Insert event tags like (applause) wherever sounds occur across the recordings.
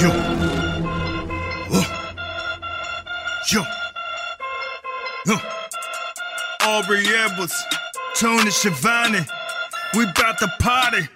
Yo. Yo. Uh. Aubrey Edwards, Tony Schiavone, we bout to party.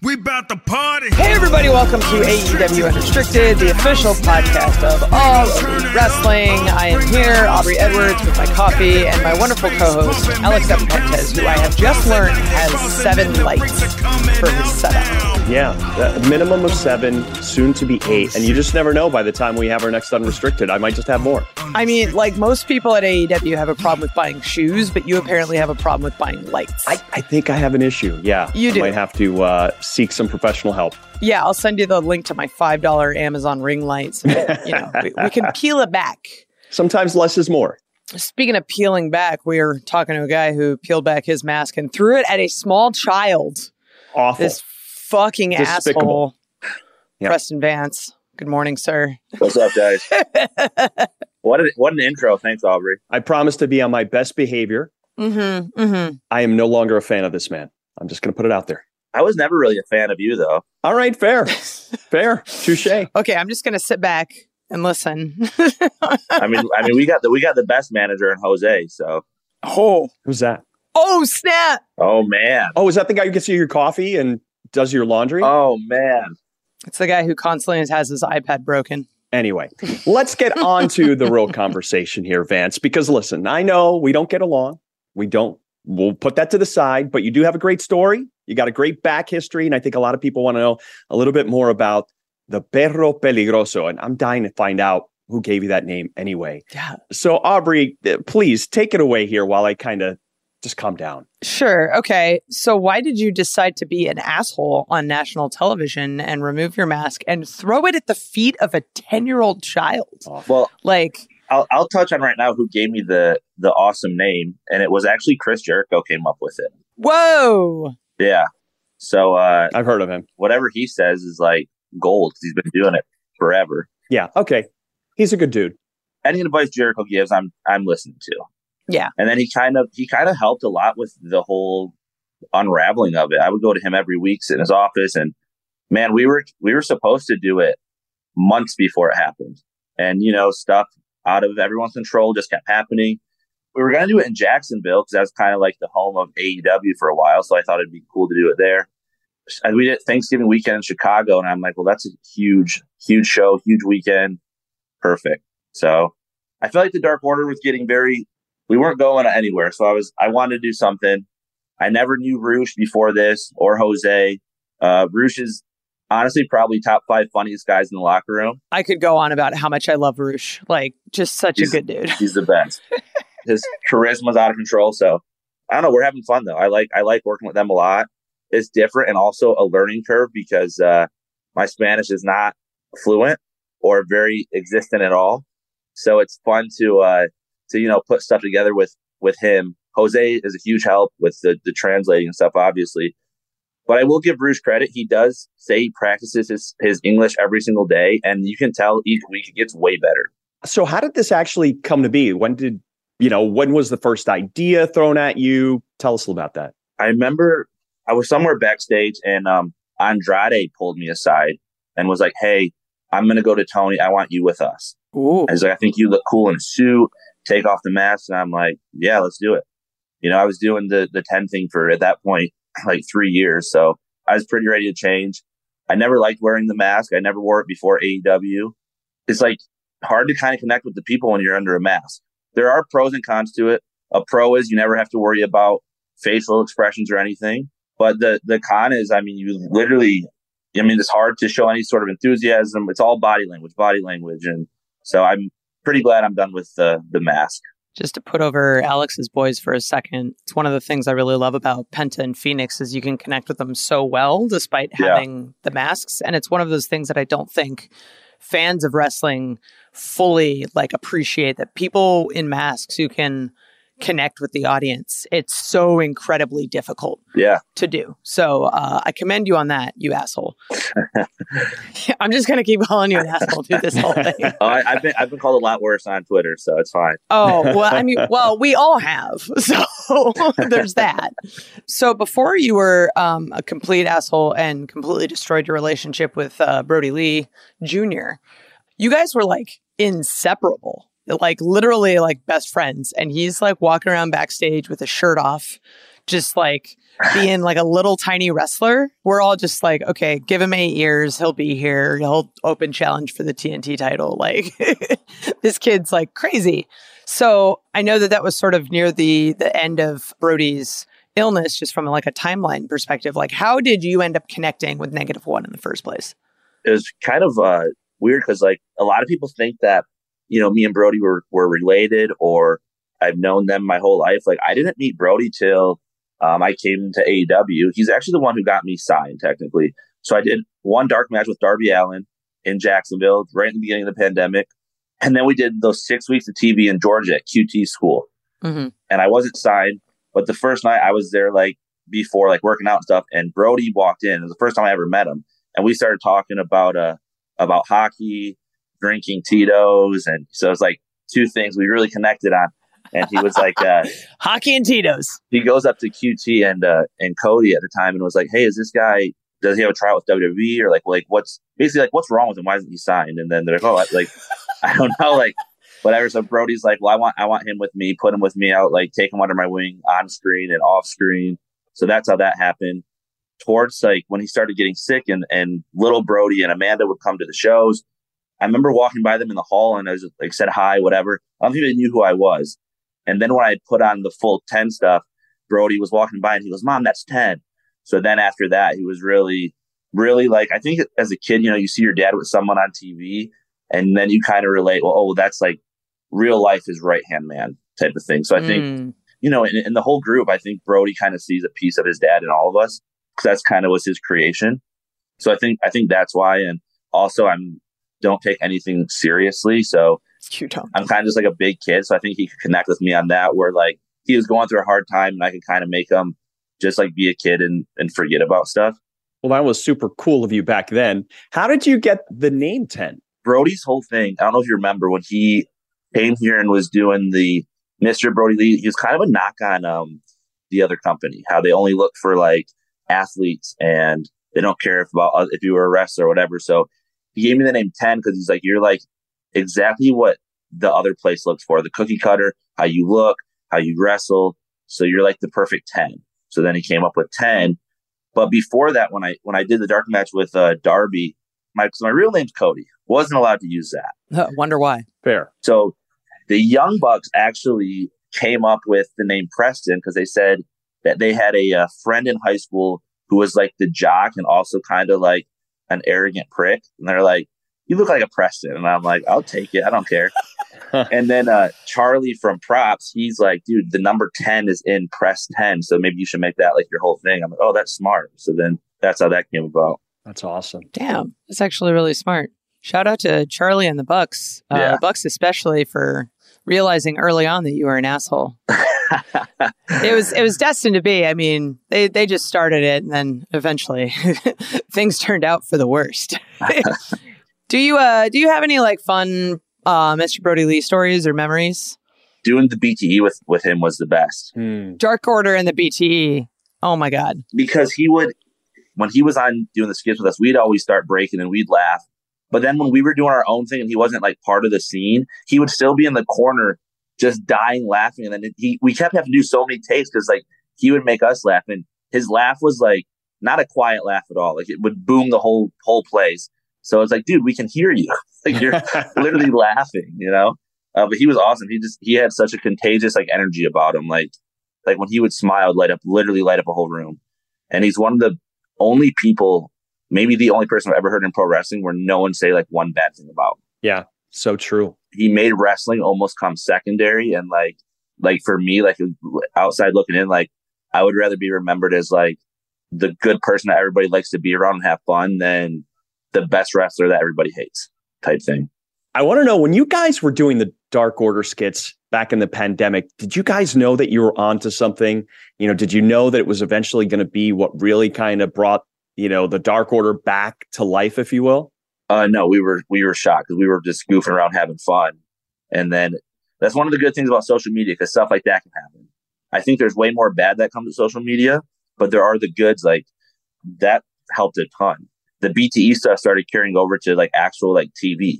We about to party. Hey everybody, welcome to AEW Unrestricted, the official podcast of all Elite wrestling. I am here, Aubrey Edwards, with my coffee and my wonderful co-host Alex Abrahantes, who I have just learned has seven lights for his setup. Yeah, a minimum of seven, soon to be eight, and you just never know. By the time we have our next Unrestricted, I might just have more. I mean, like most people at AEW have a problem with buying shoes, but you apparently have a problem with buying lights. I, I think I have an issue. Yeah, You do. I might have to uh, seek some professional help. Yeah, I'll send you the link to my five dollar Amazon ring lights. And, you know, we, we can (laughs) peel it back. Sometimes less is more. Speaking of peeling back, we were talking to a guy who peeled back his mask and threw it at a small child. Awful. This fucking Despicable. asshole. Yeah. Preston Vance. Good morning, sir. What's up, guys? (laughs) what a, what an intro. Thanks, Aubrey. I promise to be on my best behavior. Mm-hmm. Mm-hmm. I am no longer a fan of this man. I'm just going to put it out there. I was never really a fan of you, though. All right, fair, (laughs) fair, touche. Okay, I'm just gonna sit back and listen. I mean, I mean, we got the we got the best manager in Jose. So, oh, Who's that? oh snap! oh man, Oh, is that the guy who gets you your coffee and does your laundry? oh man. It's the guy who constantly has his iPad broken. Anyway, let's get (laughs) on to the real conversation here, Vance, because listen, I know we don't get along. We don't, we'll put that to the side, but you do have a great story. You got a great back history. And I think a lot of people want to know a little bit more about the Perro Peligroso. And I'm dying to find out who gave you that name anyway. Yeah, So, Aubrey, uh, please take it away here while I kind of just calm down. sure. Okay, so why did you decide to be an asshole on national television and remove your mask and throw it at the feet of a ten year old child? Well, Like, I'll I'll touch on right now who gave me the the awesome name, and it was actually Chris Jericho came up with it. whoa! Yeah. So uh, I've heard of him. whatever he says is like gold 'cause he's been doing it forever. Yeah. Okay. He's a good dude. Any advice Jericho gives, I'm I'm listening to. Yeah. And then he kind of he kind of helped a lot with the whole unraveling of it. I would go to him every week, sit in his office, and man, we were we were supposed to do it months before it happened, and you know stuff out of everyone's control just kept happening. We were going to do it in Jacksonville because that's kind of like the home of AEW for a while, so I thought it'd be cool to do it there. And we did Thanksgiving weekend in Chicago, and I'm like, well, that's a huge, huge show, huge weekend, perfect. So I feel like the Dark Order was getting very we weren't going anywhere. So I was, I wanted to do something. I never knew Rush before this or Jose. Uh, Rush is honestly probably top five funniest guys in the locker room. I could go on about how much I love Rush. Like, just such He's- a good dude. He's the best. (laughs) His charisma's out of control. So I don't know. We're having fun though. I like, I like working with them a lot. It's different and also a learning curve because, uh, my Spanish is not fluent or very existent at all. So it's fun to, uh, to, you know, put stuff together with, with him. Jose is a huge help with the, the translating and stuff, obviously. But I will give Rush credit. He does say he practices his, his English every single day. And you can tell each week it gets way better. So how did this actually come to be? When did you know when was the first idea thrown at you? Tell us a little about that. I remember I was somewhere backstage and um, Andrade pulled me aside and was like, Hey, I'm going to go to Tony. I want you with us. Ooh. I was like, I think you look cool in a suit. Take off the mask. And I'm like, yeah, let's do it. You know, I was doing the, the 10 thing for at that point, (clears throat) like three years. So I was pretty ready to change. I never liked wearing the mask. I never wore it before AEW. It's like hard to kind of connect with the people when you're under a mask. There are pros and cons to it. A pro is you never have to worry about facial expressions or anything. But the, the con is, I mean, you literally, I mean, it's hard to show any sort of enthusiasm. It's all body language, body language. And so I'm pretty glad I'm done with the, the mask. just to put over Alex's boys for a second, it's one of the things I really love about Penta and Fenix is you can connect with them so well despite Yeah. having the masks. And it's one of those things that I don't think fans of wrestling fully like appreciate that people in masks who can connect with the audience. It's so incredibly difficult Yeah. to do. So uh, I commend you on that, you asshole. (laughs) I'm just gonna keep calling you an asshole through this whole thing. (laughs) Oh, I, I've been I've been called a lot worse on Twitter, so it's fine. Oh, (laughs) well, I mean, well, we all have. So there's that. So before you were um, a complete asshole and completely destroyed your relationship with uh, Brodie Lee Jr., you guys were like inseparable, like literally like best friends. And he's like walking around backstage with his shirt off, just like being like a little tiny wrestler. We're all just like, okay, give him eight years. He'll be here. He'll open challenge for the TNT title. (laughs) Like this kid's like crazy. So I know that that was sort of near the the end of Brodie's illness, just from like a timeline perspective. Like, how did you end up connecting with Negative One in the first place? It was kind of uh, weird because like a lot of people think that you know me and Brodie were were related or I've known them my whole life. Like I didn't meet Brodie till um, I came to AEW. He's actually the one who got me signed technically. So I did one dark match with Darby Allin in Jacksonville right in the beginning of the pandemic. And then we did those six weeks of TV in Georgia at QT school. Mm-hmm. and I wasn't signed. But the first night I was there, like before, like working out and stuff, and Brodie walked in. It was the first time I ever met him, and we started talking about uh about hockey, drinking Tito's, and so it's like two things we really connected on. And he was like, uh, (laughs) Hockey and Tito's. he goes up to QT and uh and Cody at the time and was like, "Hey, is this guy? Does he have a trial with WWE or like like what's basically like what's wrong with him? Why isn't he signed?" And then they're like, "Oh, I- like (laughs) I don't know, like." Whatever. So Brodie's like, well, I want, I want him with me, put him with me out, like take him under my wing on screen and off screen. So that's how that happened. Towards like when he started getting sick and, and little Brodie and Amanda would come to the shows. I remember walking by them in the hall and I was just, like said hi, whatever. I don't think they knew who I was. And then when I put on the full 10 stuff, Brodie was walking by and he goes, Mom, that's 10. So then after that, he was really, really like, I think as a kid, you know, you see your dad with someone on TV and then you kind of relate, well, oh, that's like real life is right hand man type of thing. So I think, Mm. you know, in, in the whole group, I think Brodie kind of sees a piece of his dad in all of us because that's kind of was his creation. So I think, I think that's why. And also I'm, don't take anything seriously. So. I'm kind of just like a big kid. So I think he could connect with me on that where like he was going through a hard time and I could kind of make him just like be a kid and, and forget about stuff. Well, that was super cool of you back then. How did you get the name 10? Brodie's whole thing, I don't know if you remember when he came here and was doing the Mr. Brodie Lee, he was kind of a knock on um the other company, how they only look for like athletes and they don't care if about if you were a wrestler or whatever. So he gave me the name 10 because he's like, you're like exactly what the other place looks for the cookie cutter, how you look, how you wrestle. So you're like the perfect 10. So then he came up with 10. But before that, when I when I did the dark match with uh, Darby, my so my real name's Cody. Wasn't allowed to use that. Wonder why. Fair. So the Young Bucks actually came up with the name Preston because they said that they had a, uh friend in high school who was like the jock and also kind of like an arrogant prick. And they're like, you look like a Preston. And I'm like, I'll take it. I don't care. (laughs) and then uh, Charlie from Props, he's like, dude, the number 10 is in Press 10. So maybe you should make that like your whole thing. I'm like, oh, that's smart. So then that's how that came about. That's awesome. Damn, that's actually really smart. Shout out to Charlie and the Bucks, uh, Yeah. Bucks especially for realizing early on that you were an asshole. (laughs) It was it was destined to be. I mean, they they just started it, and then eventually (laughs) things turned out for the worst. (laughs) do you uh do you have any like fun uh, Mr. Brodie Lee stories or memories? Doing the BTE with, with him was the best. Hmm. Dark Order and the BTE. Oh my god. because he would when he was on doing the skits with us, we'd always start breaking and we'd laugh. But then when we were doing our own thing and he wasn't like part of the scene, he would still be in the corner just dying laughing. And then he we kept having to do so many takes because like he would make us laugh. And his laugh was like not a quiet laugh at all. Like it would boom the whole whole place. So it's like, dude, we can hear you. (laughs) like you're (laughs) literally laughing, you know? Uh, but he was awesome. He just he had such a contagious like energy about him. Like like when he would smile, light up literally light up a whole room. And he's one of the only people, maybe the only person I've ever heard in pro wrestling where no one say like one bad thing about. yeah, so true. He made wrestling almost come secondary and like like for me, like outside looking in, like I would rather be remembered as like the good person that everybody likes to be around and have fun than the best wrestler that everybody hates type thing. I want to know when you guys were doing the Dark Order skits back in the pandemic, did you guys know that you were onto something? You know, did you know that it was eventually going to be what really kind of brought, you know, the Dark Order back to life, if you will? Uh, no, we were we were shocked because we were just goofing around having fun, and then that's one of the good things about social media because stuff like that can happen. I think there's way more bad that comes to social media, but there are the goods like that helped a ton. The BTE stuff started carrying over to like actual like TV.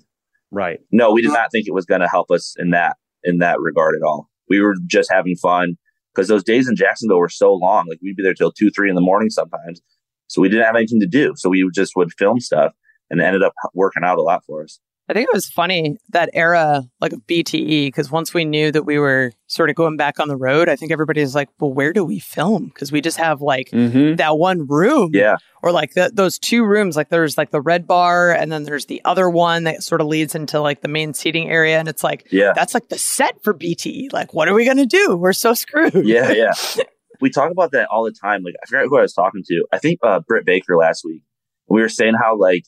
Right. No, we did not think it was going to help us in that in that regard at all. We were just having fun because those days in Jacksonville were so long. Like we'd be there till two, three in the morning sometimes. So we didn't have anything to do. So we just would film stuff and it ended up working out a lot for us. I think it was funny that era, like of BTE, because once we knew that we were sort of going back on the road, I think everybody's like, well, where do we film? Because we just have like mm-hmm. that one room. Yeah. Or like the, those two rooms. Like there's like the red bar and then there's the other one that sort of leads into like the main seating area. And it's like, yeah, that's like the set for BTE. Like, what are we going to do? We're so screwed. Yeah. (laughs) Yeah. we talk about that all the time. Like, I forgot who I was talking to. I think uh, Britt Baker last week. We were saying how like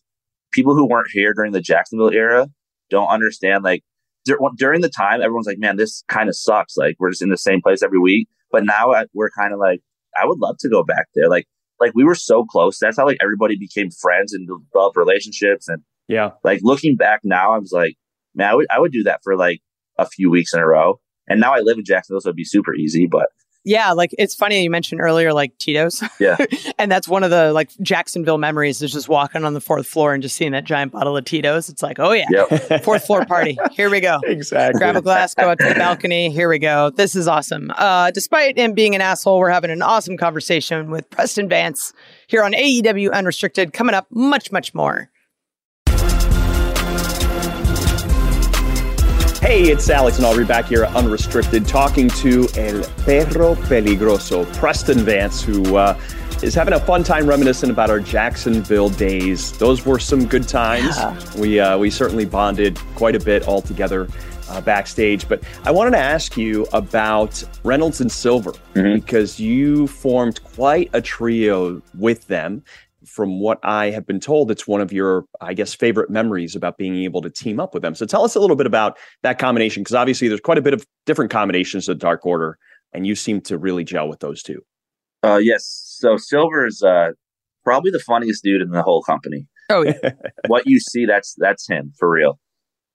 people who weren't here during the Jacksonville era don't understand. Like during the time, everyone's like, man, this kind of sucks. Like we're just in the same place every week. But now uh, we're kind of like, I would love to go back there. Like, like we were so close. That's how like everybody became friends and developed relationships. And yeah, like looking back now, I was like, man, I would, I would do that for like a few weeks in a row. And now I live in Jacksonville, so it'd be super easy. But yeah, like it's funny you mentioned earlier, like Tito's. Yeah. (laughs) and that's one of the like Jacksonville memories is just walking on the fourth floor and just seeing that giant bottle of Tito's. It's like, oh yeah, yep. (laughs) fourth floor party. Here we go. Exactly. Grab a glass, go out to the balcony. Here we go. This is awesome. Uh, despite him being an asshole, we're having an awesome conversation with Preston Vance here on AEW Unrestricted. Coming up, much, much more. Hey, it's Alex and Aubrey back here Unrestricted talking to El Perro Peligroso, Preston Vance, who uh, is having a fun time reminiscing about our Jacksonville days. Those were some good times. Yeah. We, uh, we certainly bonded quite a bit all together uh, backstage. But I wanted to ask you about Reynolds and Silver mm-hmm. because you formed quite a trio with them from what I have been told, it's one of your, I guess, favorite memories about being able to team up with them. So tell us a little bit about that combination, because obviously there's quite a bit of different combinations of Dark Order, and you seem to really gel with those two. Uh, yes. So Silver is uh, probably the funniest dude in the whole company. Oh, yeah. (laughs) what you see, that's that's him for real.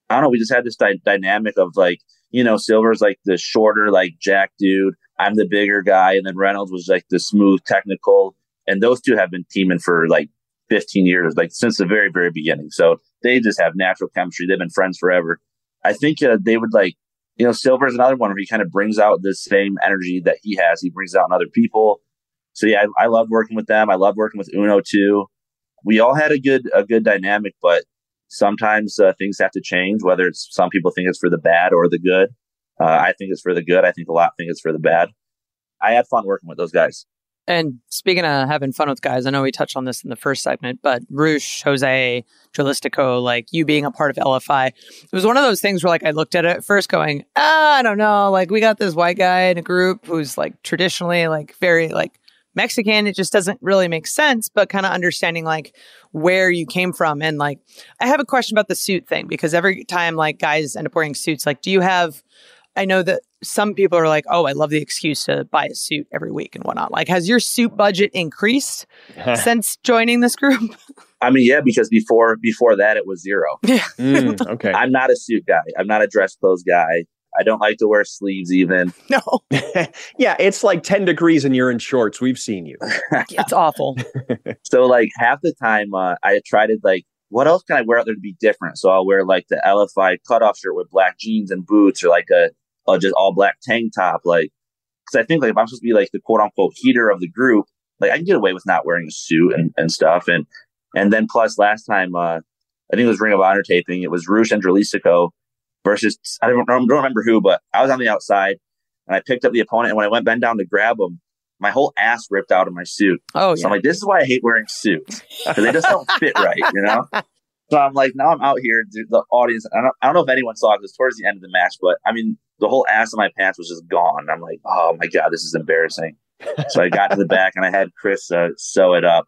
I don't know. We just had this di- dynamic of like, you know, Silver's like the shorter, like Jack dude. I'm the bigger guy, and then Reynolds was like the smooth, technical and those two have been teaming for like 15 years, like since the very, very beginning. So they just have natural chemistry. They've been friends forever. I think uh, they would like, you know, Silver is another one where he kind of brings out the same energy that he has. He brings out in other people. So yeah, I, I love working with them. I love working with Uno too. We all had a good, a good dynamic, but sometimes uh, things have to change, whether it's some people think it's for the bad or the good. Uh, I think it's for the good. I think a lot think it's for the bad. I had fun working with those guys. And speaking of having fun with guys, I know we touched on this in the first segment, but Rush, Jose, Dralistico, like you being a part of LFI, it was one of those things where like I looked at it first going, ah, I don't know, like we got this white guy in a group who's like traditionally like very like Mexican. It just doesn't really make sense, but kind of understanding like where you came from. And like, I have a question about the suit thing because every time like guys end up wearing suits, like, do you have I know that some people are like, oh, I love the excuse to buy a suit every week and whatnot. Like, has your suit budget increased (laughs) since joining this group? (laughs) I mean, yeah, because before before that it was zero. (laughs) Yeah. mm, okay. I'm not a suit guy. I'm not a dress clothes guy. I don't like to wear sleeves even. No. yeah, it's like 10 degrees and you're in shorts. We've seen you. it's awful. so like half the time uh, I try to like what else can I wear out there to be different? So I'll wear like the LFI cutoff shirt with black jeans and boots or like a a just all black tank top, like because I think like if I'm supposed to be like the quote unquote heater of the group, like I can get away with not wearing a suit and, and stuff. And and then plus last time, uh, I think it was Ring of Honor taping. It was Rush and Dralistico versus I don't, I don't remember who, but I was on the outside and I picked up the opponent. And when I went bend down to grab him, my whole ass ripped out of my suit. Oh, so I'm like, this is why I hate wearing suits because they just don't fit right, you know. (laughs) So I'm like, now I'm out here. The audience, I don't, I don't know if anyone saw it. It was towards the end of the match, but I mean, the whole ass of my pants was just gone. I'm like, oh my god, this is embarrassing. so I got to the back and I had Chris uh, sew it up.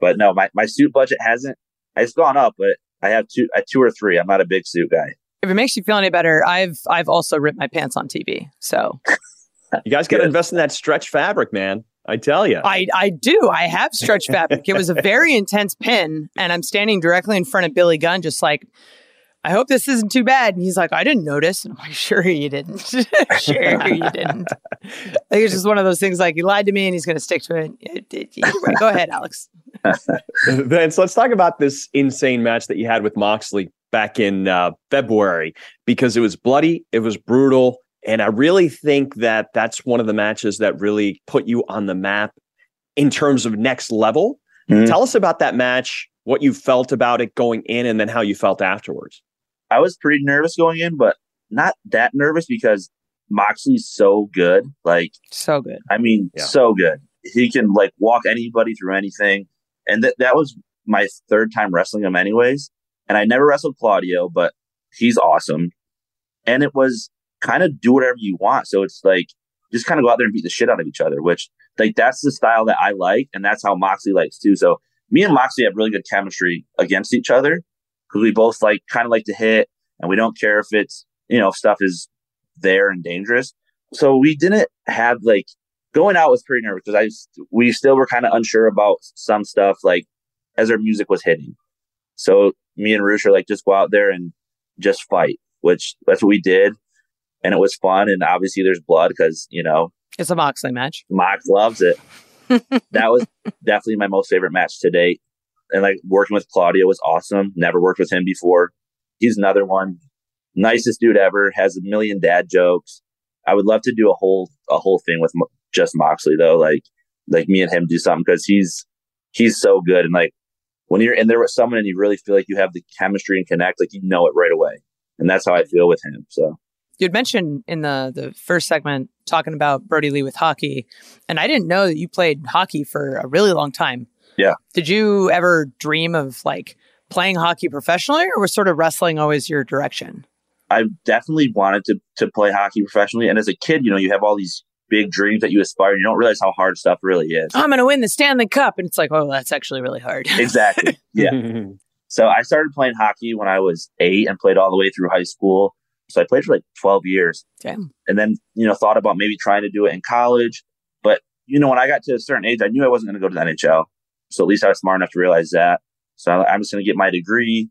But no, my, my suit budget hasn't. It's gone up, but I have two, I two or three. I'm not a big suit guy. If it makes you feel any better, I've I've also ripped my pants on TV. So you guys got to invest in that stretch fabric, man. I tell you. I, I do. I have stretch fabric. it was a very (laughs) intense pin, and I'm standing directly in front of Billy Gunn, just like, I hope this isn't too bad. And he's like, I didn't notice. And I'm like, (laughs) sure you didn't. (laughs) sure you (laughs) didn't. I think it's just one of those things like he lied to me and he's going to stick to it. Go ahead, Alex. Vince, let's talk about this insane match that you had with Moxley back in uh, February because it was bloody, it was brutal. And I really think that that's one of the matches that really put you on the map in terms of next level. Mm-hmm. Tell us about that match, what you felt about it going in, and then how you felt afterwards. I was pretty nervous going in, but not that nervous because Moxley's so good. Like, so good. I mean, yeah. so good. He can like walk anybody through anything. And that that was my third time wrestling him, anyways. And I never wrestled Claudio, but he's awesome. And it was kind of do whatever you want. So it's like just kind of go out there and beat the shit out of each other, which like that's the style that I like, and that's how Moxley likes too. So me and Moxley have really good chemistry against each other because we both like kind of like to hit, and we don't care if it's you know stuff is there and dangerous. So we didn't have like going out was pretty nervous because I we still were kind of unsure about some stuff like as our music was hitting. So me and Rush are like just go out there and just fight, which that's what we did and it was fun. And obviously, there's blood because you know it's a Moxley match. Mox loves it. (laughs) that was definitely my most favorite match to date. And like working with Claudio was awesome. Never worked with him before. He's another one. Nicest dude ever. Has a million dad jokes. I would love to do a whole a whole thing with just Moxley though. Like like me and him do something because he's he's so good. And like when you're in there with someone and you really feel like you have the chemistry and connect, like you know it right away. And that's how I feel with him. So You'd mentioned in the the first segment talking about Brodie Lee with hockey, and I didn't know that you played hockey for a really long time. Yeah. Did you ever dream of like playing hockey professionally, or was sort of wrestling always your direction? I definitely wanted to to play hockey professionally, and as a kid, you know, you have all these big dreams that you aspire. And you don't realize how hard stuff really is. I'm going to win the Stanley Cup, and it's like, oh, that's actually really hard. (laughs) exactly. Yeah. (laughs) so I started playing hockey when I was eight and played all the way through high school. So I played for like 12 years. Damn. And then, you know, thought about maybe trying to do it in college. But, you know, when I got to a certain age, I knew I wasn't going to go to the NHL. So at least I was smart enough to realize that. So I'm just going to get my degree.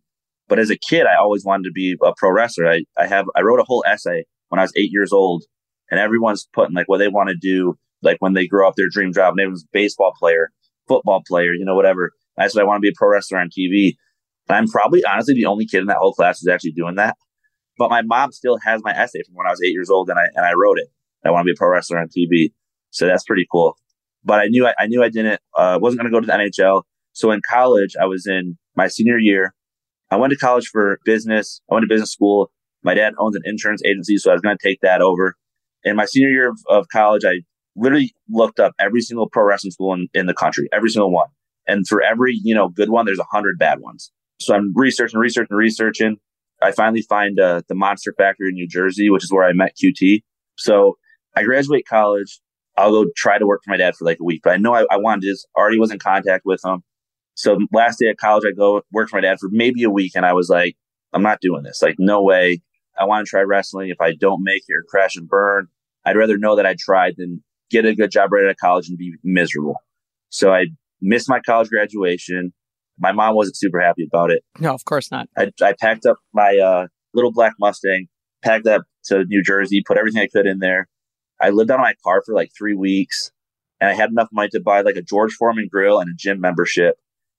But as a kid, I always wanted to be a pro wrestler. I, I have, I wrote a whole essay when I was eight years old and everyone's putting like what they want to do, like when they grow up their dream job. And was baseball player, football player, you know, whatever. I said, I want to be a pro wrestler on TV. And I'm probably honestly the only kid in that whole class who's actually doing that. But my mom still has my essay from when I was eight years old, and I and I wrote it. I want to be a pro wrestler on TV, so that's pretty cool. But I knew I, I knew I didn't uh, wasn't going to go to the NHL. So in college, I was in my senior year. I went to college for business. I went to business school. My dad owns an insurance agency, so I was going to take that over. In my senior year of, of, college, I literally looked up every single pro wrestling school in, in the country, every single one. And for every, you know, good one, there's a hundred bad ones. So I'm researching, researching, researching. I finally find uh, the Monster Factory in New Jersey, which is where I met QT. So I graduate college. I'll go try to work for my dad for like a week, but I know I, I wanted to just already was in contact with him. So last day at college, I go work for my dad for maybe a week. And I was like, I'm not doing this. Like, no way. I want to try wrestling. If I don't make it or crash and burn, I'd rather know that I tried than get a good job right out of college and be miserable. So I missed my college graduation. My mom wasn't super happy about it. No, of course not. I, I packed up my uh, little black Mustang, packed up to New Jersey, put everything I could in there. I lived out of my car for like three weeks, and I had enough money to buy like a George Foreman grill and a gym membership.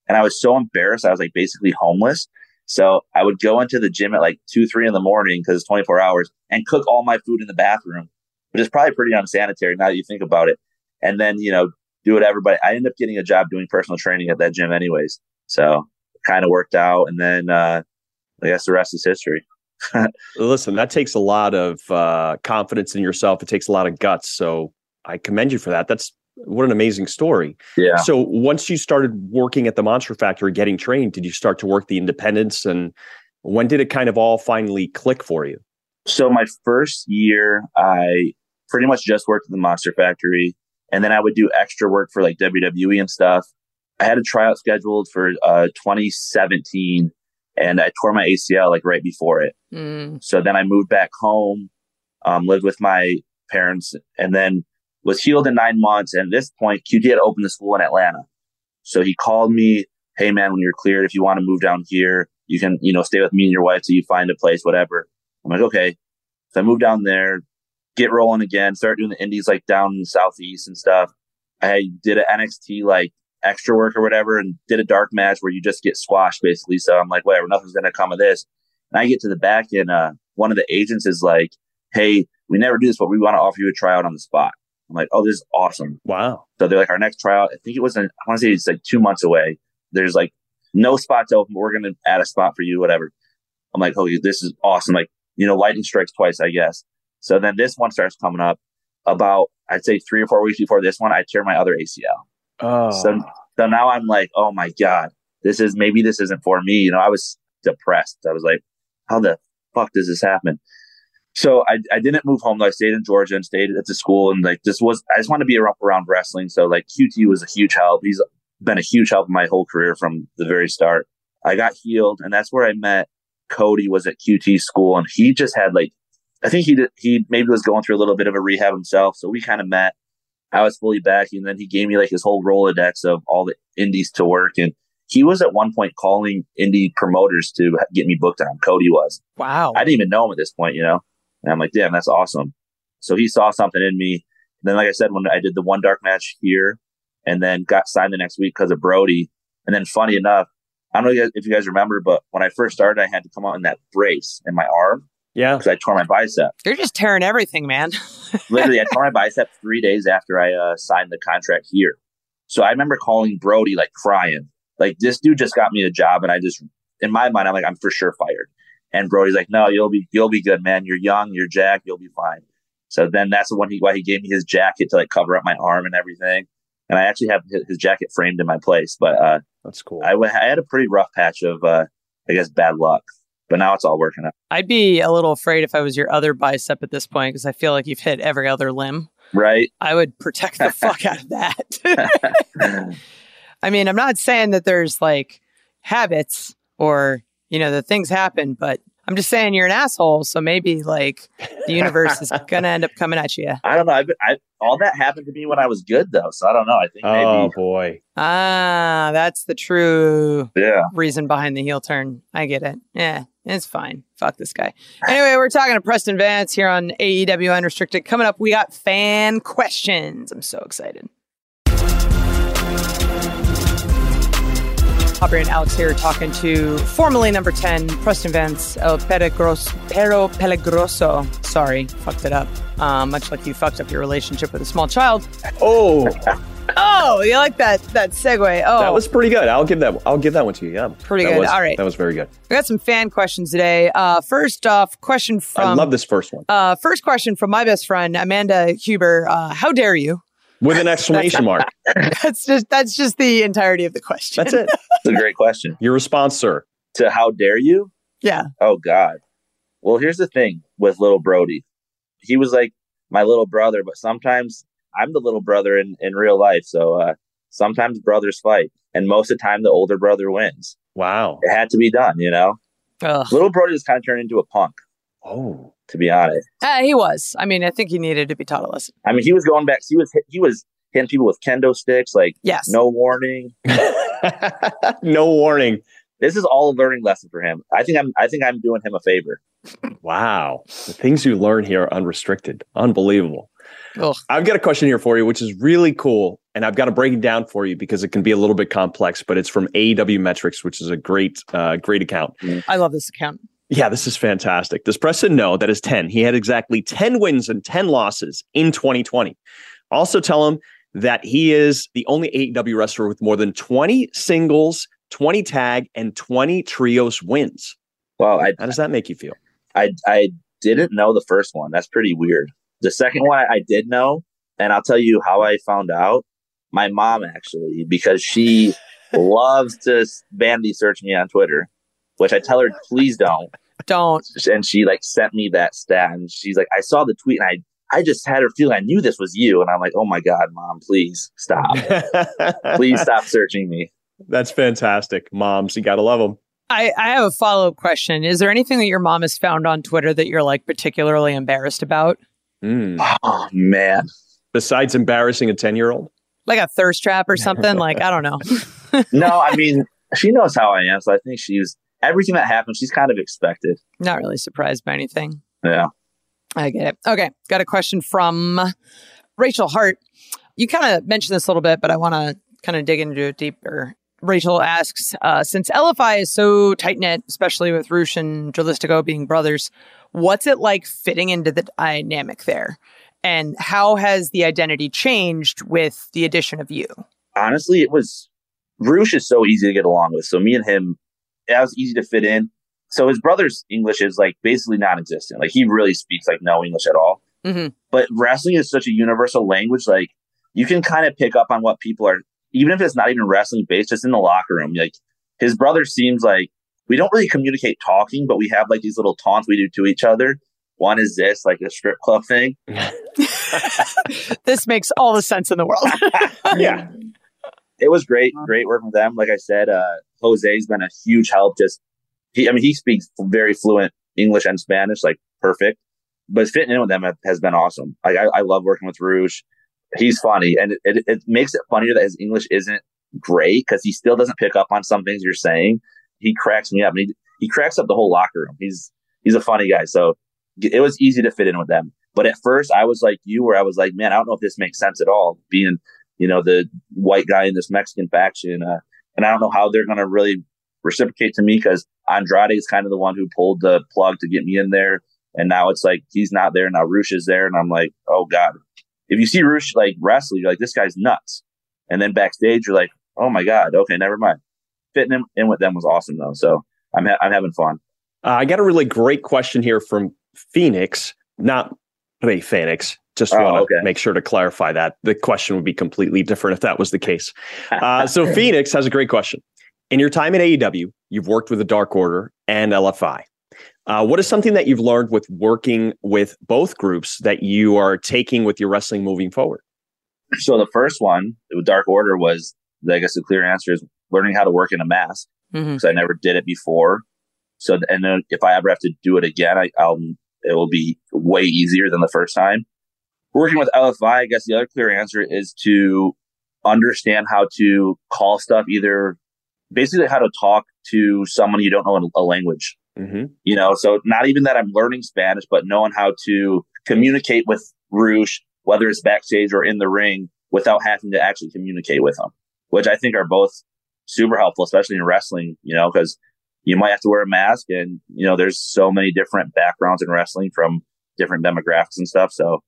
And I was so embarrassed. I was like basically homeless. So I would go into the gym at like two, three in the morning because it's 24 hours and cook all my food in the bathroom, which is probably pretty unsanitary now that you think about it. And then, you know, do whatever. But I ended up getting a job doing personal training at that gym anyways. So kind of worked out. And then uh, I guess the rest is history. (laughs) Listen, that takes a lot of uh, confidence in yourself. It takes a lot of guts. So I commend you for that. That's what an amazing story. Yeah. So once you started working at the Monster Factory, getting trained, did you start to work the independence? And when did it kind of all finally click for you? So my first year, I pretty much just worked at the Monster Factory, and then I would do extra work for like WWE and stuff. I had a tryout scheduled for uh, 2017, and I tore my ACL like right before it. Mm. So then I moved back home, um, lived with my parents, and then was healed in nine months. And at this point, QT had opened the school in Atlanta. So he called me, Hey man, when you're cleared, if you want to move down here, you can, you know, stay with me and your wife till you find a place, whatever. I'm like, okay. So I moved down there, get rolling again, start doing the indies like down in the southeast and stuff. I did an NXT like extra work or whatever and did a dark match where you just get squashed basically. So I'm like, whatever, nothing's gonna come of this. And I get to the back and uh one of the agents is like, Hey, we never do this, but we want to offer you a tryout on the spot. I'm like, oh, this is awesome. Wow. So they're like, our next tryout, I think it was, in, I want to say it's like two months away. There's like no spots open, but we're going to add a spot for you, whatever. I'm like, oh, this is awesome. Like, you know, lightning strikes twice, I guess. So then this one starts coming up about, I'd say three or four weeks before this one, I tear my other ACL. Oh. So, so now I'm like, oh my God, this is, maybe this isn't for me. You know, I was depressed. I was like, how the fuck does this happen? So I, I didn't move home. Though. I stayed in Georgia and stayed at the school. And like, this was, I just wanted to be around, around wrestling. So like QT was a huge help. He's been a huge help in my whole career from the very start. I got healed and that's where I met Cody was at QT school and he just had like, I think he did, he maybe was going through a little bit of a rehab himself. So we kind of met. I was fully back and then he gave me like his whole Rolodex of all the indies to work. And he was at one point calling indie promoters to get me booked on. Cody was. Wow. I didn't even know him at this point, you know? And I'm like, damn, that's awesome. So he saw something in me. And then, like I said, when I did the one dark match here and then got signed the next week because of Brodie. And then funny enough, I don't know if you guys remember, but when I first started, I had to come out in that brace in my arm yeah. because I tore my bicep. You're just tearing everything, man. (laughs) Literally, I tore my bicep three days after I uh, signed the contract here. So I remember calling Brodie like crying, like this dude just got me a job, and I just in my mind I'm like I'm for sure fired. And Brodie's like, no, you'll be you'll be good, man. You're young, you're Jack, you'll be fine. So then that's when he why he gave me his jacket to like cover up my arm and everything. And I actually have his, his jacket framed in my place. But uh, That's cool. I, w- I had a pretty rough patch of uh, I guess bad luck. But now it's all working out. I'd be a little afraid if I was your other bicep at this point because I feel like you've hit every other limb. Right? I would protect the fuck out of that. (laughs) I mean, I'm not saying that there's like habits or, you know, the things happen, but I'm just saying you're an asshole. So maybe like the universe is (laughs) going to end up coming at you. I don't know. I've been, I, all that happened to me when I was good though. So I don't know. I think maybe oh boy. Ah, that's the true yeah. reason behind the heel turn. I get it. Yeah, it's fine. Fuck this guy. Anyway, we're talking to Preston Vance here on AEW Unrestricted. Coming up, we got fan questions. I'm so excited. Aubrey and Alex here talking to formerly number 10, Preston Vance, El Peregros, Perro Peligroso. Sorry, fucked it up. Uh, much like you fucked up your relationship with a small child. Oh, (laughs) Oh, you like that that segue? Oh, that was pretty good. I'll give that. I'll give that one to you. Yeah, Pretty That good. was- All right. that was very good. We got some fan questions today. Uh, first off, question I from love this first one uh, first question from my best friend Amanda Huber. Uh, how dare you? with an exclamation (laughs) mark. That's just that's just the entirety of the question. That's it. (laughs) It's a great question. Your response, sir. To how dare you? Yeah. Oh God. Well, here's the thing with little Brodie. He was like my little brother, but sometimes I'm the little brother in, in real life. So uh, sometimes brothers fight, and most of the time the older brother wins. Wow. It had to be done, you know. Ugh. Little Brodie just kind of turned into a punk, Oh, to be honest. Uh, he was. I mean, I think he needed to be taught a lesson. I mean, he was going back. He was he was hitting people with kendo sticks, like Yes. no warning. (laughs) (laughs) no warning. This is all a learning lesson for him. I think I'm I think I'm doing him a favor. Wow. The things you learn here are unrestricted. Unbelievable. Ugh. I've got a question here for you, which is really cool. And I've got to break it down for you because it can be a little bit complex, but it's from AEW Metrics, which is a great, uh, great account. I love this account. Yeah, this is fantastic. Does Preston know that is 10? He had exactly 10 wins and 10 losses in 2020. Also tell him that he is the only AEW wrestler with more than 20 singles, 20 tag, and 20 trios wins. Well, I How does that make you feel? I I didn't know the first one. That's pretty weird. The second one I did know, And I'll tell you how I found out. My mom actually, because she (laughs) loves to vanity search me on Twitter, which I tell her, please don't. Don't. And she like sent me that stat and she's like, I saw the tweet and I I just had her feeling I knew this was you. And I'm like, oh my God, mom, please stop. (laughs) please stop searching me. That's fantastic. Moms, you got to love them. I, I have a follow up question. Is there anything that your mom has found on Twitter that you're like particularly embarrassed about? Mm. Oh, man. Besides embarrassing a 10 year old? Like a thirst trap or something? like, I don't know. (laughs) no, I (laughs) mean, she knows how I am. So I think she's everything that happens, she's kind of expected. Not really surprised by anything. Yeah. I get it. Okay. Got a question from Rachel Hart. You kind of mentioned this a little bit, but I want to kind of dig into it deeper. Rachel asks, uh, since LFI is so tight knit, especially with Rush and Dralistico being brothers, what's it like fitting into the dynamic there? And how has the identity changed with the addition of you? Honestly, it was Rush is so easy to get along with. So me and him, it was easy to fit in. So his brother's English is like basically non-existent. Like he really speaks like no English at all. Mm-hmm. But wrestling is such a universal language. Like you can kind of pick up on what people are, even if it's not even wrestling based, just in the locker room. Like his brother seems like we don't really communicate talking, but we have like these little taunts we do to each other. One is this, like a strip club thing. (laughs) (laughs) this makes all the sense in the world. (laughs) yeah. It was great, great working with them. Like I said, uh, Jose's been a huge help. Just he, I mean, he speaks very fluent English and Spanish, like perfect. But fitting in with them has been awesome. Like I, I love working with Rush. He's funny, and it, it, it makes it funnier that his English isn't great because he still doesn't pick up on some things you're saying. He cracks me up, he he cracks up the whole locker room. He's he's a funny guy, so it was easy to fit in with them. But at first, I was like you, where I was like, man, I don't know if this makes sense at all. Being you know the white guy in this Mexican faction, uh, and I don't know how they're going to really reciprocate to me because Andrade is kind of the one who pulled the plug to get me in there. And now it's like he's not there. Now Rush is there. And I'm like, oh God. If you see Rush like wrestling, you're like, this guy's nuts. And then backstage, you're like, oh my God. Okay, never mind. Fitting in, in with them was awesome though. So I'm, ha- I'm having fun. Uh, I got a really great question here from Phoenix, not Rey Fenix. Just Oh, want to okay. make sure to clarify that. The question would be completely different if that was the case. (laughs) Uh, so Phoenix has a great question. In your time at AEW, you've worked with the Dark Order and LFI. Uh, what is something that you've learned with working with both groups that you are taking with your wrestling moving forward? So the first one, with Dark Order, was I guess the clear answer is learning how to work in a mask because I never did it before. So and then if I ever have to do it again, I, I'll it will be way easier than the first time. Working with LFI, I guess the other clear answer is to understand how to call stuff either basically how to talk to someone you don't know a language. Mm-hmm. you know so not even that i'm learning spanish but knowing how to communicate with Rush, whether it's backstage or in the ring without having to actually communicate with them which i think are both super helpful especially in wrestling you know because you might have to wear a mask and you know there's so many different backgrounds in wrestling from different demographics and stuff. So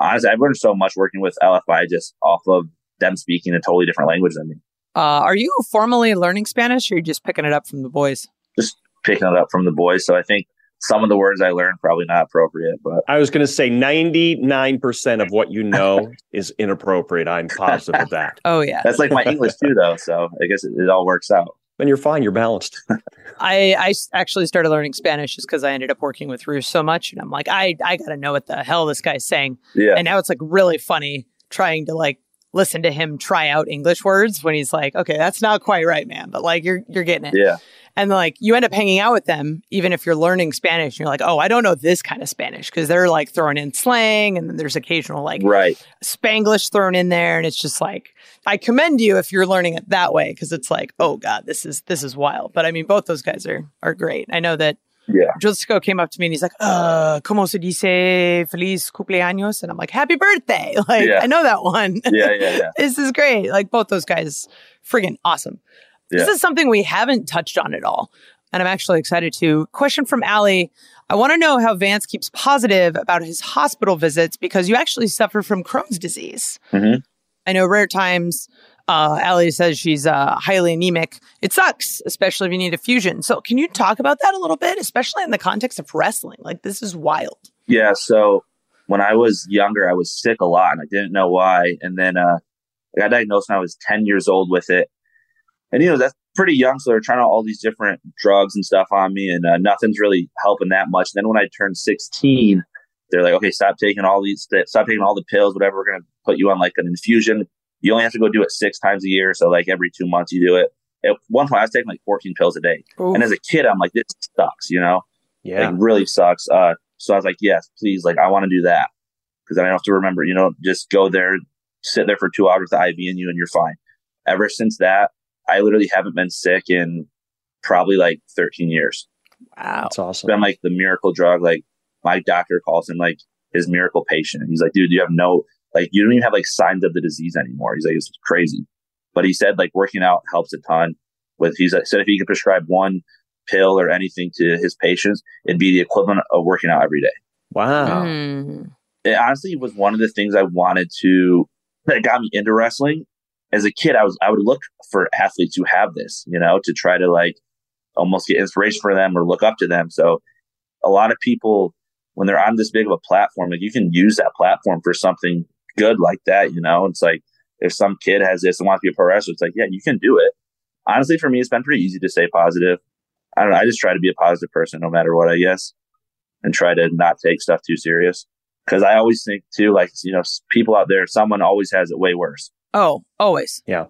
honestly i've learned so much working with lfi just off of them speaking a totally different language than me Uh, are you formally learning Spanish or are you just picking it up from the boys? Just picking it up from the boys so i think some of the words i learned probably not appropriate but I was going to say 99% of what you know (laughs) is inappropriate. I'm positive of that. Oh, yeah. That's like my English too, though. So I guess it, it all works out. And you're fine. You're balanced. (laughs) I actually started learning Spanish just because I ended up working with Rush so much. And I'm like, I, I got to know what the hell this guy's saying. Yeah. And now it's like really funny trying to like listen to him try out English words when he's like, okay, that's not quite right, man. But like you're you're getting it. Yeah. And like you end up hanging out with them, even if you're learning Spanish, and you're like, oh, I don't know this kind of Spanish because they're like throwing in slang, and then there's occasional like Right. Spanglish thrown in there, and it's just like I commend you if you're learning it that way because it's like, oh god, this is this is wild. But I mean, both those guys are are great. I know that Yeah. Josico came up to me and he's like, uh, ¿Cómo se dice feliz cumpleaños? And I'm like, happy birthday. (laughs) Like, Yeah. I know that one. Yeah. Yeah. Yeah. (laughs) this is great. Like, both those guys, friggin' awesome. This is something we haven't touched on at all. And I'm actually excited to. Question from Allie. I want to know how Vance keeps positive about his hospital visits because you actually suffer from Crohn's disease. Mhm. I know rare times. Uh, Allie says she's uh, highly anemic. It sucks, especially if you need a fusion. So, can you talk about that a little bit, especially in the context of wrestling? Like, this is wild. Yeah. So when I was younger, I was sick a lot and I didn't know why. And then uh, I got diagnosed when I was 10 years old with it. And, you know, that's pretty young. So they're trying out all these different drugs and stuff on me, and uh, nothing's really helping that much. And then when I turned 16, they're like, okay, stop taking all these, stop taking all the pills, whatever. We're going to put you on like an infusion. You only have to go do it six times a year. So, like, every two months you do it. At one point, I was taking like 14 pills a day. Ooh. And as a kid, I'm like, this sucks, you know? Yeah. Like, really sucks. Uh, so I was like, yes, please, like, I want to do that. Because then I don't have to remember, you know, just go there, sit there for two hours with the IV in you, and you're fine. Ever since that, I literally haven't been sick in probably like 13 years. Wow. That's awesome. It's been like the miracle drug. Like, my doctor calls him like his miracle patient. He's like, dude, you have no, like, you don't even have like signs of the disease anymore. He's like, it's crazy. But he said like working out helps a ton. With he said if he could prescribe one pill or anything to his patients, it'd be the equivalent of working out every day. Wow. Mm. It honestly was one of the things I wanted to that got me into wrestling. As a kid, I was I would look for athletes who have this, you know, to try to like almost get inspiration for them or look up to them. So a lot of people when they're on this big of a platform, like you can use that platform for something good like that, you know. It's like if some kid has this and wants to be a pro wrestler, it's like, yeah, you can do it. Honestly, for me, it's been pretty easy to stay positive. I don't know. I just try to be a positive person no matter what, I guess, and try to not take stuff too serious. Cause I always think too, like, you know, people out there, someone always has it way worse. Oh, always. Yeah.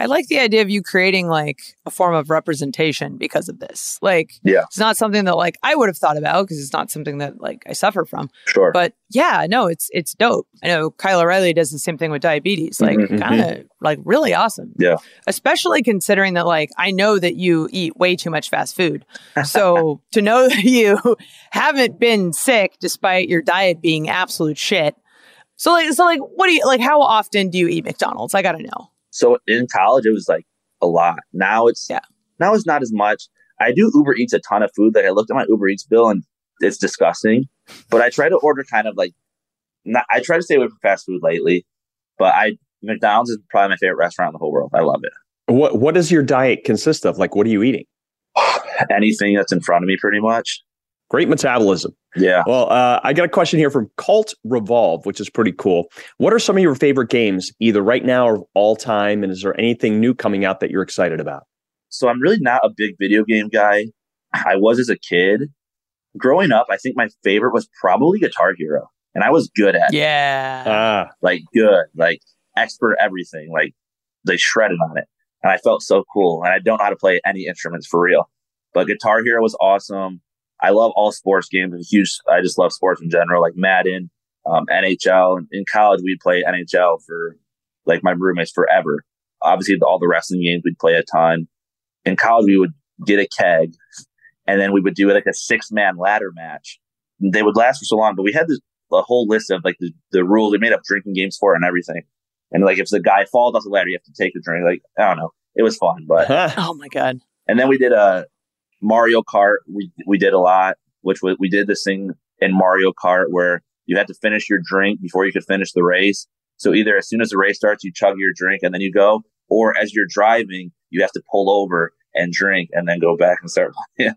I like the idea of you creating like a form of representation because of this. Like, Yeah. it's not something that like I would have thought about because it's not something that like I suffer from. Sure. But yeah, no, it's it's dope. I know Kyle O'Reilly does the same thing with diabetes. Like, Mhm, kind of like really awesome. Yeah. Especially considering that like I know that you eat way too much fast food. So (laughs) to know that you haven't been sick despite your diet being absolute shit. So like so like what do you like how often do you eat McDonald's? I gotta know. So in college, it was like a lot. Now it's Yeah. now it's not as much. I do Uber Eats a ton of food. Like I looked at my Uber Eats bill and it's disgusting. But I try to order kind of like not. I try to stay away from fast food lately. But I McDonald's is probably my favorite restaurant in the whole world. I love it. What What does your diet consist of? Like, what are you eating? (sighs) Anything that's in front of me, pretty much. Great metabolism. Yeah. Well, uh, I got a question here from Cult Revolve, which is pretty cool. What are some of your favorite games, either right now or all time? And is there anything new coming out that you're excited about? So I'm really not a big video game guy. I was as a kid. Growing up, I think my favorite was probably Guitar Hero, and I was good at it. Yeah. Ah, like good, like expert everything. Like they shredded on it. And I felt so cool. And I don't know how to play any instruments for real. But Guitar Hero was awesome. I love all sports games. I'm huge. I just love sports in general, like Madden, um, NHL. In college, we'd play NHL for like my roommates forever. Obviously, all the wrestling games we'd play a ton. In college, we would get a keg, and then we would do like a six man ladder match. They would last for so long, but we had this a whole list of like the, the rules. We made up drinking games for it and everything. And like if the guy falls off the ladder, you have to take the drink. Like I don't know, it was fun. But (laughs) Oh my god. and then we did a Mario Kart. We we did a lot, which we, we did this thing in Mario Kart where you had to finish your drink before you could finish the race. So either as soon as the race starts, you chug your drink and then you go, or as you're driving, you have to pull over and drink and then go back and start. (laughs) Yeah,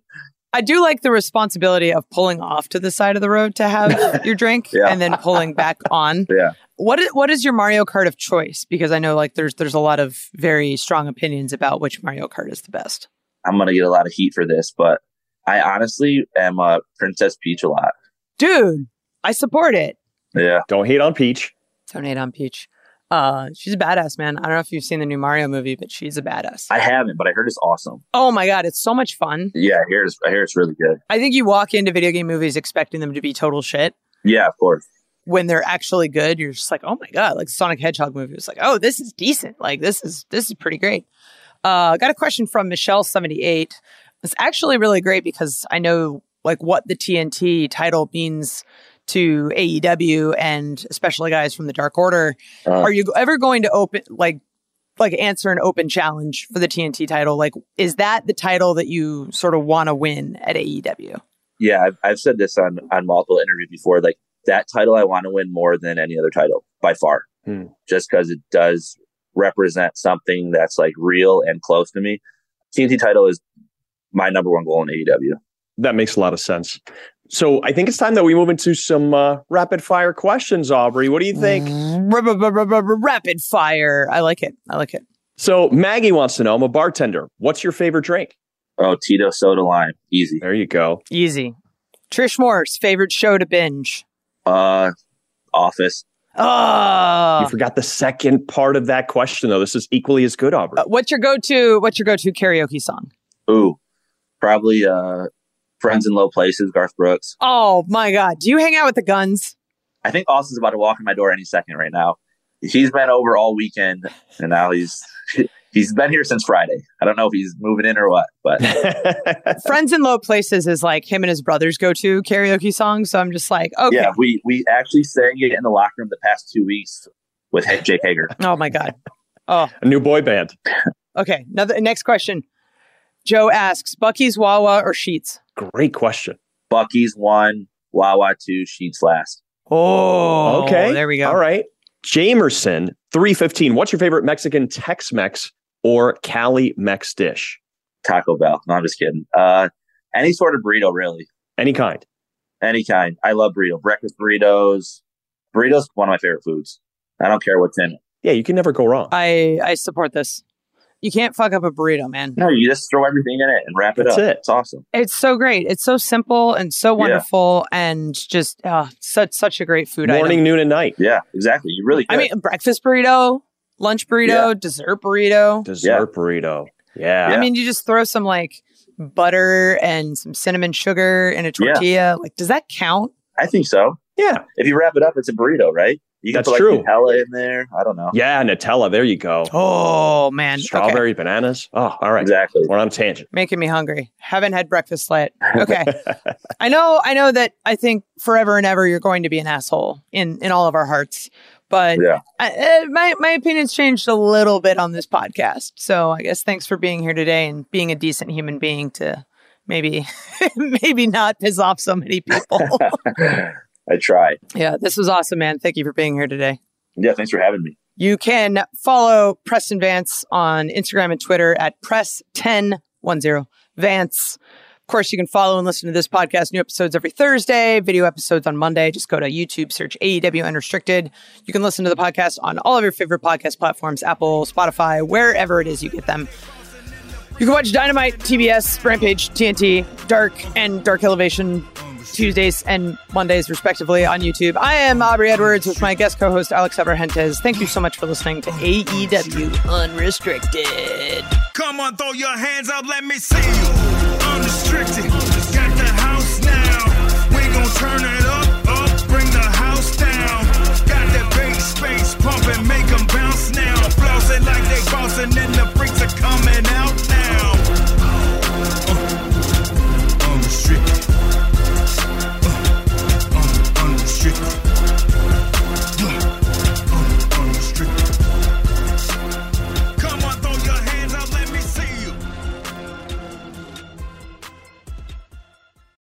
I do like the responsibility of pulling off to the side of the road to have (laughs) your drink Yeah. and then pulling back on. (laughs) Yeah. What is, what is your Mario Kart of choice? Because I know like there's there's a lot of very strong opinions about which Mario Kart is the best. I'm gonna get a lot of heat for this, but I honestly am a Princess Peach a lot. Dude, I support it. Yeah, don't hate on Peach. Don't hate on Peach. Uh, she's a badass, man. I don't know if you've seen the new Mario movie, but she's a badass. I haven't, but I heard it's awesome. oh my god, it's so much fun. Yeah, I hear it's, I hear it's really good. I think you walk into video game movies expecting them to be total shit. Yeah, of course. when they're actually good, you're just like, oh my god, like Sonic Hedgehog movie was like, oh, this is decent. Like this is this is pretty great. Uh, got a question from Michelle seventy eight. It's actually really great because I know like what the TNT title means to AEW and especially guys from the Dark Order. Uh, Are you ever going to open like like answer an open challenge for the TNT title? Like, is that the title that you sort of want to win at AEW? yeah, I've, I've said this on on multiple interviews before. Like that title, I want to win more than any other title by far, Hmm. just because it does represent something that's like real and close to me. TNT title is my number one goal in AEW. That makes a lot of sense. So I think it's time that we move into some uh, rapid fire questions, Aubrey. What do you think? Rapid fire. I like it. I like it. So Maggie wants to know, I'm a bartender. What's your favorite drink? Oh, Tito soda lime, easy. There you go. Easy. Trish Moore's favorite show to binge. Uh, Office. Oh, You forgot the second part of that question, though. This is equally as good, Aubrey. Uh, what's your go-to? What's your go-to karaoke song? Ooh, probably uh, Friends in Low Places. Garth Brooks. Oh my God! Do you hang out with the Gunns? I think Austin's about to walk in my door any second right now. He's been over all weekend, and now he's he's been here since Friday. I don't know if he's moving in or what, but (laughs) Friends in Low Places is like him and his brothers go-to karaoke song. So I'm just like, okay. yeah, we we actually sang it in the locker room the past two weeks with H- Jake Hager. (laughs) Oh my God. Oh, a new boy band. okay. Another next question. Joe asks, Buc-ee's Wawa or Sheetz? Great question. Buc-ee's one, Wawa two, Sheetz last. Oh, okay. There we go. All right. Jamerson, 315. What's your favorite Mexican Tex Mex or Cali Mex dish? Taco Bell. No, I'm just kidding. Uh, any sort of burrito, really. Any kind. Any kind. I love burrito. Breakfast burritos. Burritos one of my favorite foods. I don't care what's in it. Yeah, you can never go wrong. I I support this. You can't fuck up a burrito, man. No, you just throw everything in it and wrap it That's up. it. It's awesome. It's so great. It's so simple and so wonderful, and just uh, such such a great food Morning, item. noon, and night. Yeah, exactly. You really. I mean, breakfast burrito, lunch burrito, dessert burrito. Dessert burrito. Yeah. I mean, you just throw some like butter and some cinnamon sugar in a tortilla. Like, does that count? I think so. yeah. If you wrap it up, it's a burrito, right? You can That's put like true. Nutella in there. I don't know. Yeah, Nutella. There you go. Oh man, Okay. Strawberry, bananas. Oh, all right. Exactly. We're on a tangent. making me hungry. Haven't had breakfast yet. Okay. (laughs) I know I know that I think forever and ever you're going to be an asshole in in all of our hearts. But Yeah. I, uh, my my opinion's changed a little bit on this podcast. So I guess thanks for being here today and being a decent human being to maybe (laughs) maybe not piss off so many people. (laughs) I try. yeah, this was awesome, man. Thank you for being here today. Yeah, thanks for having me. You can follow Preston Vance on Instagram and Twitter at Press1010 Vance. Course, you can follow and listen to this podcast. New episodes every Thursday, video episodes on Monday. Just go to YouTube, search AEW Unrestricted. You can listen to the podcast on all of your favorite podcast platforms Apple, Spotify, wherever it is you get them. You can watch Dynamite, TBS, Rampage, TNT, Dark, and Dark Elevation Tuesdays and Mondays, respectively, on YouTube. I am Aubrey Edwards with my guest co host, Alex Abrahantes. Thank you so much for listening to AEW Unrestricted. Come on, throw your hands up, let me see you unrestricted. Got the house now. We gon' turn it up, up, bring the house down. Got that pumping, bounce now. Like they bouncing and the freaks are coming out now.